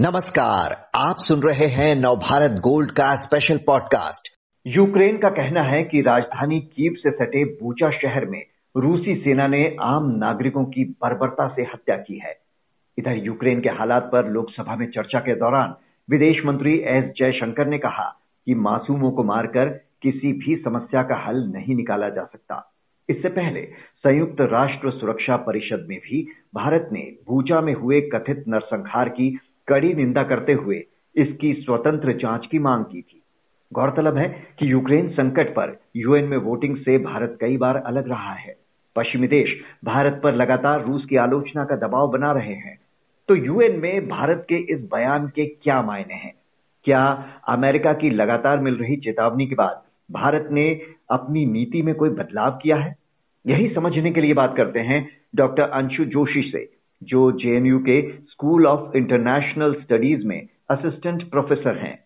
नमस्कार, आप सुन रहे हैं नवभारत गोल्ड का स्पेशल पॉडकास्ट यूक्रेन का कहना है कि राजधानी कीव से सटे बूचा शहर में रूसी सेना ने आम नागरिकों की बर्बरता से हत्या की है। इधर यूक्रेन के हालात पर लोकसभा में चर्चा के दौरान विदेश मंत्री एस जयशंकर ने कहा कि मासूमों को मारकर किसी भी समस्या का हल नहीं निकाला जा सकता। इससे पहले संयुक्त राष्ट्र सुरक्षा परिषद में भी भारत ने बूचा में हुए कथित नरसंहार की कड़ी निंदा करते हुए इसकी स्वतंत्र जाँच की मांग की थी। गौरतलब है कि यूक्रेन संकट पर यूएन में वोटिंग से भारत कई बार अलग रहा है। पश्चिमी देश भारत पर लगातार रूस की आलोचना का दबाव बना रहे हैं। तो यूएन में भारत के इस बयान के क्या मायने हैं? क्या अमेरिका की लगातार मिल रही चेतावनी के बाद भारत ने अपनी नीति में कोई बदलाव किया है? यही समझने के लिए बात करते हैं डॉक्टर अंशु जोशी से जो जेएनयू के स्कूल ऑफ़ इंटरनेशनल स्टडीज़ में असिस्टेंट प्रोफेसर हैं।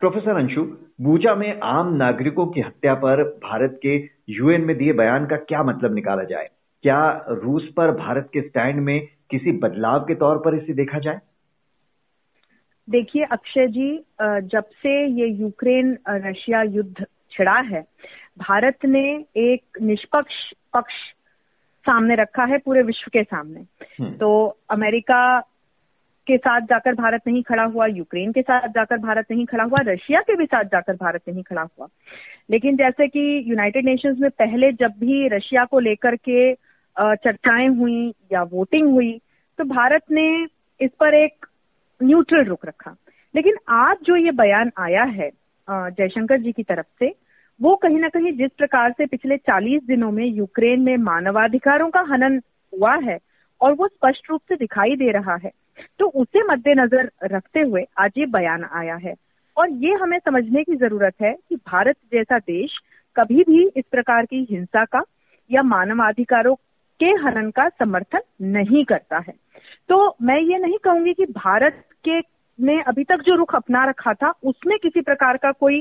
प्रोफेसर अंशु बूजा में आम नागरिकों की हत्या पर भारत के यूएन में दिए बयान का क्या मतलब निकाला जाए? क्या रूस पर भारत के स्टैंड में किसी बदलाव के तौर पर इसे देखा जाए? देखिए, अक्षय जी जब से ये यूक्रेन रशिया युद्ध छिड़ा है, भारत ने एक निष्पक्ष पक्ष सामने रखा है पूरे विश्व के सामने। हम्म। तो अमेरिका के साथ जाकर भारत नहीं खड़ा हुआ यूक्रेन के साथ जाकर भारत नहीं खड़ा हुआ रशिया के भी साथ जाकर भारत नहीं खड़ा हुआ। लेकिन जैसे कि यूनाइटेड नेशंस में पहले जब भी रशिया को लेकर के चर्चाएँ हुई या वोटिंग हुई तो भारत ने इस पर एक न्यूट्रल रुख रखा। लेकिन आज जो ये बयान आया है जयशंकर जी की तरफ़ से वो कहीं ना कहीं जिस प्रकार से पिछले 40 दिनों में यूक्रेन में मानवाधिकारों का हनन हुआ है और वो स्पष्ट रूप से दिखाई दे रहा है तो उसे मद्देनजर रखते हुए आज ये बयान आया है। और ये हमें समझने की ज़रूरत है कि भारत जैसा देश कभी भी इस प्रकार की हिंसा का या मानवाधिकारों के हनन का समर्थन नहीं करता है। तो मैं ये नहीं कहूँगी कि भारत के ने अभी तक जो रुख अपना रखा था, उसमें किसी प्रकार का कोई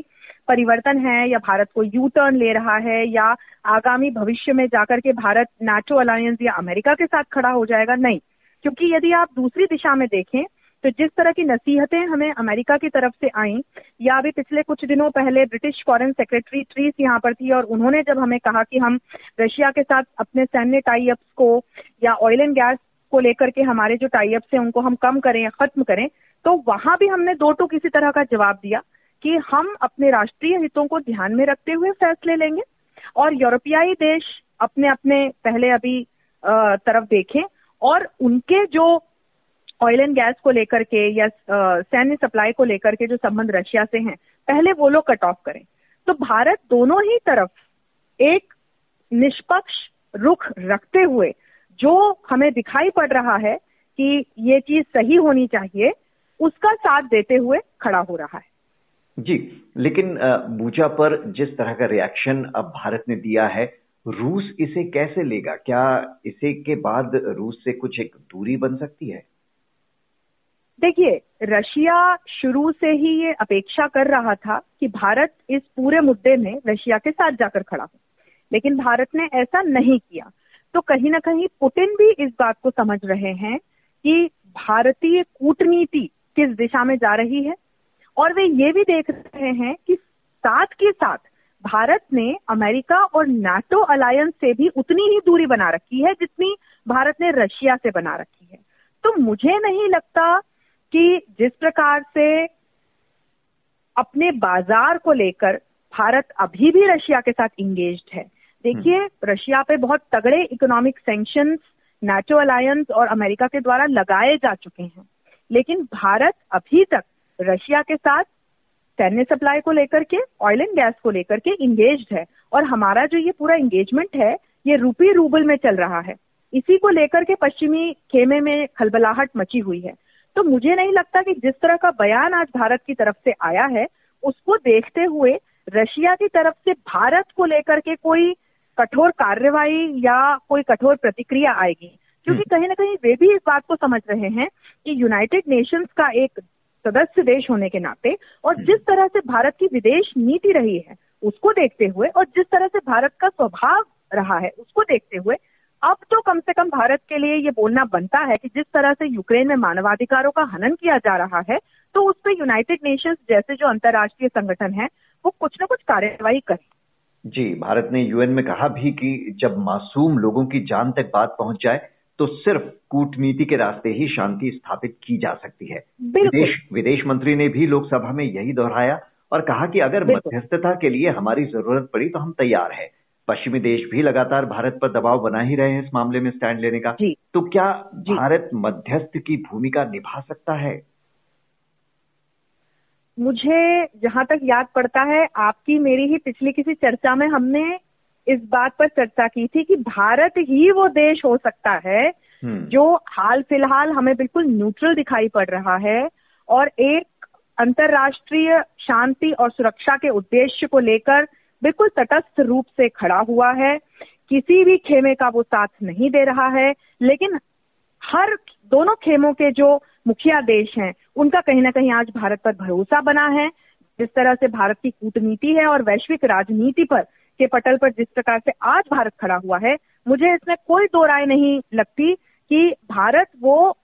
परिवर्तन है या भारत को यू टर्न ले रहा है या आगामी भविष्य में जाकर के भारत नाटो अलायंस या अमेरिका के साथ खड़ा हो जाएगा? नहीं। क्योंकि यदि आप दूसरी दिशा में देखें तो जिस तरह की नसीहतें हमें अमेरिका की तरफ़ से आई, या अभी पिछले कुछ दिनों पहले ब्रिटिश फॉरेन सेक्रेटरी ट्रीस यहाँ पर थी और उन्होंने जब हमें कहा कि हम रशिया के साथ अपने सैन्य टाई अप्स को या ऑयल एंड गैस को लेकर के हमारे जो टाई अप्स हैं, उनको हम कम करें या खत्म करें तो वहाँ भी हमने दो टूक किसी तरह का जवाब दिया। कि हम अपने राष्ट्रीय हितों को ध्यान में रखते हुए फैसले लेंगे और यूरोपियाई देश अपने अपने पहले अभी तरफ़ देखें और उनके जो ऑयल एंड गैस को लेकर के या सैन्य सप्लाई को लेकर के जो संबंध रशिया से हैं, पहले वो लोग कट ऑफ़ करें। तो भारत दोनों ही तरफ़ एक निष्पक्ष रुख रखते हुए जो हमें दिखाई पड़ रहा है कि ये चीज़ सही होनी चाहिए, उसका साथ देते हुए खड़ा हो रहा है। जी, लेकिन बूचा पर जिस तरह का रिएक्शन अब भारत ने दिया है, रूस इसे कैसे लेगा? क्या इसे के बाद रूस से कुछ एक दूरी बन सकती है? देखिए, रशिया शुरू से ही ये अपेक्षा कर रहा था कि भारत इस पूरे मुद्दे में रशिया के साथ जाकर खड़ा हो। लेकिन भारत ने ऐसा नहीं किया। तो कहीं ना कहीं पुतिन भी इस बात को समझ रहे हैं कि भारतीय कूटनीति किस दिशा में जा रही है और वे ये भी देख रहे हैं कि साथ के साथ भारत ने अमेरिका और नाटो अलायंस से भी उतनी ही दूरी बना रखी है जितनी भारत ने रशिया से बना रखी है। तो मुझे नहीं लगता कि जिस प्रकार से अपने बाज़ार को लेकर भारत अभी भी रशिया के साथ इंगेज्ड है। देखिए हम्म। रशिया पे बहुत तगड़े इकोनॉमिक सैंक्शन नाटो अलायंस और अमेरिका के द्वारा लगाए जा चुके हैं। लेकिन भारत अभी तक रशिया के साथ सैन्य सप्लाई को लेकर के ऑयल एंड गैस को लेकर के इंगेज है। और हमारा जो ये पूरा इंगेजमेंट है ये रूपी रूबल में चल रहा है। इसी को लेकर के पश्चिमी खेमे में खलबलाहट मची हुई है। तो मुझे नहीं लगता कि जिस तरह का बयान आज भारत की तरफ़ से आया है उसको देखते हुए रशिया की तरफ़ से भारत को लेकर के कोई कठोर कार्रवाई या कोई कठोर प्रतिक्रिया आएगी। क्योंकि हम्म। कहीं ना कहीं वे भी इस बात को समझ रहे हैं कि यूनाइटेड नेशंस का एक सदस्य देश होने के नाते और हम्म। जिस तरह से भारत की विदेश नीति रही है उसको देखते हुए और जिस तरह से भारत का स्वभाव रहा है उसको देखते हुए अब तो कम से कम भारत के लिए ये बोलना बनता है कि जिस तरह से यूक्रेन में मानवाधिकारों का हनन किया जा रहा है तो उस पर यूनाइटेड नेशंस जैसे जो अंतर्राष्ट्रीय संगठन है वो कुछ न कुछ कार्यवाही करे जी भारत ने यूएन में कहा भी कि जब मासूम लोगों की जान तक बात पहुँच जाए तो सिर्फ़ कूटनीति के रास्ते ही शांति स्थापित की जा सकती है। विदेश विदेश मंत्री ने भी लोकसभा में यही दोहराया और कहा कि अगर मध्यस्थता के लिए हमारी ज़रूरत पड़ी तो हम तैयार हैं। पश्चिमी देश भी लगातार भारत पर दबाव बना ही रहे हैं इस मामले में स्टैंड लेने का। तो क्या भारत मध्यस्थ की भूमिका निभा सकता है? मुझे जहाँ तक याद पड़ता है आपकी मेरी ही पिछली किसी चर्चा में हमने इस बात पर चर्चा की थी कि भारत ही वो देश हो सकता है हम्म। जो हाल फ़िलहाल हमें बिल्कुल न्यूट्रल दिखाई पड़ रहा है और एक अंतर्राष्ट्रीय शांति और सुरक्षा के उद्देश्य को लेकर बिल्कुल तटस्थ रूप से खड़ा हुआ है किसी भी खेमे का वो साथ नहीं दे रहा है लेकिन हर दोनों खेमों के जो मुखिया देश हैं उनका कहीं ना कहीं आज भारत पर भरोसा बना है जिस तरह से भारत की कूटनीति है और वैश्विक राजनीति पर के पटल पर जिस प्रकार से आज भारत खड़ा हुआ है, मुझे इसमें कोई दो राय नहीं लगती कि भारत वो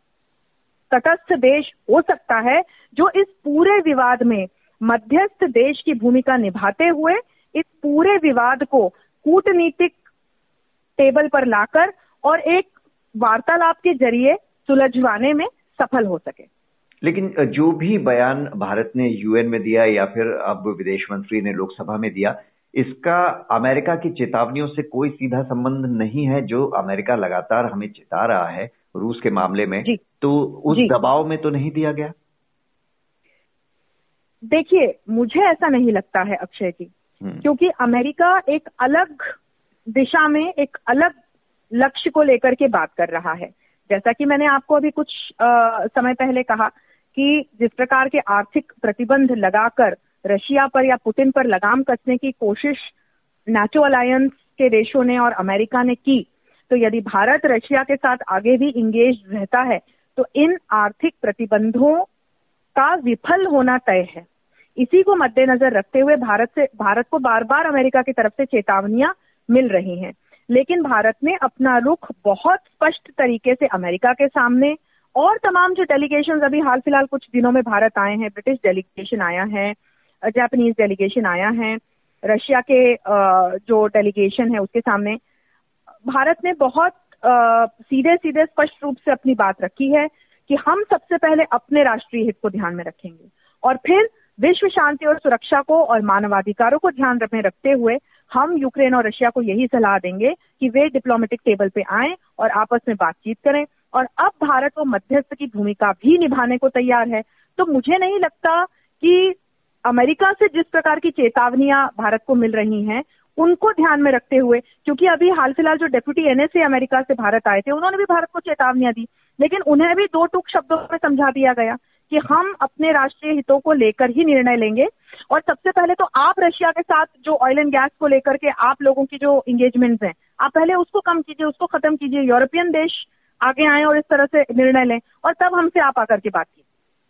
तटस्थ देश हो सकता है जो इस पूरे विवाद में मध्यस्थ देश की भूमिका निभाते हुए इस पूरे विवाद को कूटनीतिक टेबल पर लाकर और एक वार्तालाप के ज़रिए सुलझवाने में सफल हो सके। लेकिन जो भी बयान भारत ने यूएन में दिया या फिर अब विदेश मंत्री ने लोकसभा में दिया इसका अमेरिका की चेतावनियों से कोई सीधा संबंध नहीं है जो अमेरिका लगातार हमें चेता रहा है रूस के मामले में। तो उस दबाव में तो नहीं दिया गया? देखिए मुझे ऐसा नहीं लगता है अक्षय जी हम्म। क्योंकि अमेरिका एक अलग दिशा में एक अलग लक्ष्य को लेकर के बात कर रहा है। जैसा कि मैंने आपको अभी कुछ आ, समय पहले कहा कि जिस प्रकार के आर्थिक प्रतिबंध लगाकर रशिया पर या पुतिन पर लगाम कसने की कोशिश नेटो अलायंस के देशों ने और अमेरिका ने की। तो यदि भारत रशिया के साथ आगे भी इंगेज रहता है तो इन आर्थिक प्रतिबंधों का विफल होना तय है। इसी को मद्देनजर रखते हुए भारत से, भारत को बार बार अमेरिका की तरफ़ से चेतावनियाँ मिल रही हैं। लेकिन भारत ने अपना रुख बहुत स्पष्ट तरीके से अमेरिका के सामने और तमाम जो डेलीगेशन अभी हाल फ़िलहाल कुछ दिनों में भारत आए हैं, ब्रिटिश डेलीगेशन आया है जापानीज डेलीगेशन आया है। रशिया के जो डेलीगेशन है उसके सामने। भारत ने बहुत सीधे सीधे स्पष्ट रूप से अपनी बात रखी है कि हम सबसे पहले अपने राष्ट्रीय हित को ध्यान में रखेंगे और फिर विश्व शांति और सुरक्षा को और मानवाधिकारों को ध्यान में रखते हुए हम यूक्रेन और रशिया को यही सलाह देंगे कि वे डिप्लोमेटिक टेबल पे आए और आपस में बातचीत करें। और अब भारत वो मध्यस्थ की भूमिका भी निभाने को तैयार है। तो मुझे नहीं लगता कि अमेरिका से जिस प्रकार की चेतावनियाँ भारत को मिल रही हैं, उनको ध्यान में रखते हुए, क्योंकि अभी हाल फ़िलहाल जो डेप्यूटी एनएसए अमेरिका से भारत आए थे, उन्होंने भी भारत को चेतावनियाँ दी, लेकिन उन्हें भी दो टूक शब्दों में समझा दिया गया कि हम अपने राष्ट्रीय हितों को लेकर ही निर्णय लेंगे। और सबसे पहले तो आप रशिया के साथ जो ऑयल एंड गैस को लेकर के आप लोगों की जो इंगेजमेंट्स हैं, आप पहले उसको कम कीजिए, उसको खत्म कीजिए यूरोपियन देश आगे आए और इस तरह से निर्णय लें, और तब हमसे आप आकर के बात कीजिए।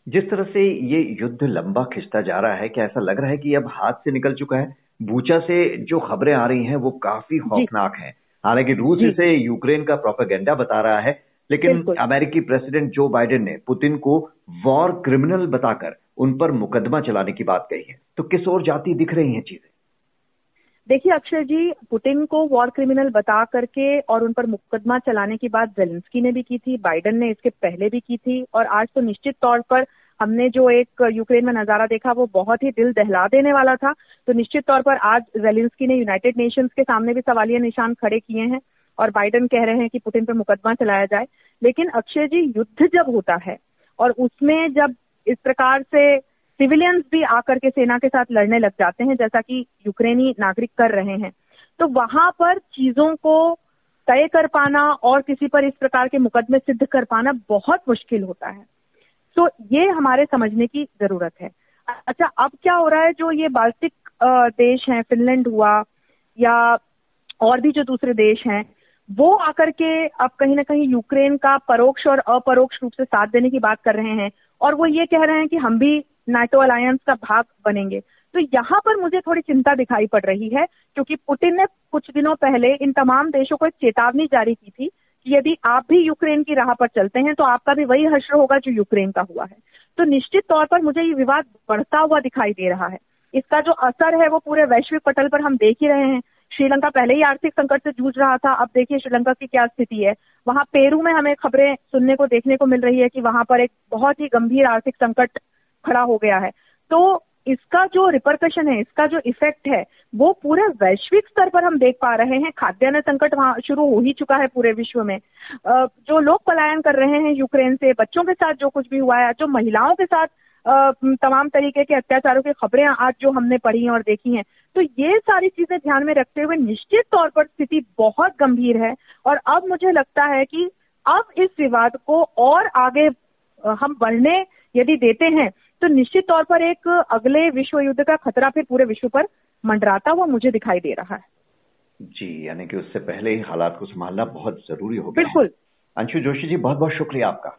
जिस तरह से ये युद्ध लंबा खिंचता जा रहा है क्या ऐसा लग रहा है कि अब हाथ से निकल चुका है? बूचा से जो खबरें आ रही हैं वो काफ़ी खौफनाक हैं। हालाँकि रूस इसे यूक्रेन का प्रोपेगेंडा बता रहा है लेकिन अमेरिकी प्रेसिडेंट जो बाइडेन ने पुतिन को वॉर क्रिमिनल बताकर उन पर मुकदमा चलाने की बात कही है। तो किस ओर जाती दिख रही हैं चीज़ें? देखिए, अक्षय जी, पुतिन को वॉर क्रिमिनल बता करके और उन पर मुकदमा चलाने की बात जेलेंस्की ने भी की थी बाइडन ने इसके पहले भी की थी और आज तो निश्चित तौर पर हमने जो एक यूक्रेन में नज़ारा देखा, वो बहुत ही दिल दहला देने वाला था। तो निश्चित तौर पर आज जेलेंस्की ने यूनाइटेड नेशंस के सामने भी सवालिया निशान खड़े किए हैं और बाइडन कह रहे हैं कि पुतिन पर मुकदमा चलाया जाए। लेकिन अक्षय जी, युद्ध जब होता है और उसमें जब इस प्रकार से सिविलियंस भी आकर के सेना के साथ लड़ने लग जाते हैं, जैसा कि यूक्रेनी नागरिक कर रहे हैं। तो वहाँ पर चीज़ों को तय कर पाना और किसी पर इस प्रकार के मुकदमे सिद्ध कर पाना बहुत मुश्किल होता है। तो ये हमारे समझने की ज़रूरत है। अच्छा अब क्या हो रहा है जो ये बाल्टिक देश हैं, फिनलैंड हुआ या और भी जो दूसरे देश हैं, वो आकर के अब कहीं ना कहीं यूक्रेन का परोक्ष और अपरोक्ष रूप से साथ देने की बात कर रहे हैं। और वो ये कह रहे हैं कि हम भी नाटो अलायंस का भाग बनेंगे। तो यहाँ पर मुझे थोड़ी चिंता दिखाई पड़ रही है, क्योंकि पुतिन ने कुछ दिनों पहले इन तमाम देशों को एक चेतावनी जारी की थी कि यदि आप भी यूक्रेन की राह पर चलते हैं तो आपका भी वही हश्र होगा जो यूक्रेन का हुआ है। तो निश्चित तौर पर मुझे ये विवाद बढ़ता हुआ दिखाई दे रहा है। इसका जो असर है, वो पूरे वैश्विक पटल पर हम देख ही रहे हैं। श्रीलंका पहले ही आर्थिक संकट से जूझ रहा था, अब देखिए श्रीलंका की क्या स्थिति है। वहाँ पेरू में हमें खबरें सुनने को, देखने को मिल रही है कि वहाँ पर एक बहुत ही गंभीर आर्थिक संकट खड़ा हो गया है। तो इसका जो रिपरकशन है, इसका जो इफ़ेक्ट है, वो पूरे वैश्विक स्तर पर हम देख पा रहे हैं। खाद्यान्न संकट वहाँ शुरू हो ही चुका है पूरे विश्व में। जो लोग पलायन कर रहे हैं यूक्रेन से, बच्चों के साथ जो कुछ भी हुआ है, जो महिलाओं के साथ तमाम तरीके के अत्याचारों की खबरें आज जो हमने पढ़ी और देखी हैं तो ये सारी चीज़ें ध्यान में रखते हुए निश्चित तौर पर स्थिति बहुत गंभीर है। और अब मुझे लगता है कि अब इस विवाद को और आगे हम बढ़ने यदि देते हैं तो निश्चित तौर पर एक अगले विश्व युद्ध का खतरा फिर पूरे विश्व पर मंडराता हुआ मुझे दिखाई दे रहा है। जी यानी कि उससे पहले ही हालात को संभालना बहुत ज़रूरी हो गया बिल्कुल। अंशु जोशी जी बहुत बहुत शुक्रिया आपका।